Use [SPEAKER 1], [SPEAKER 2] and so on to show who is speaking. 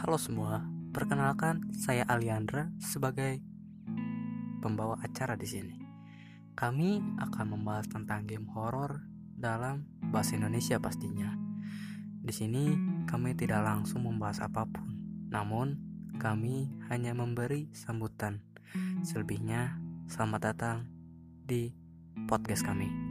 [SPEAKER 1] Halo semua, perkenalkan saya Aliandra sebagai pembawa acara di sini. Kami akan membahas tentang game horor dalam bahasa Indonesia pastinya. Di sini kami tidak langsung membahas apa pun, namun kami hanya memberi sambutan. Selebihnya, selamat datang di podcast kami.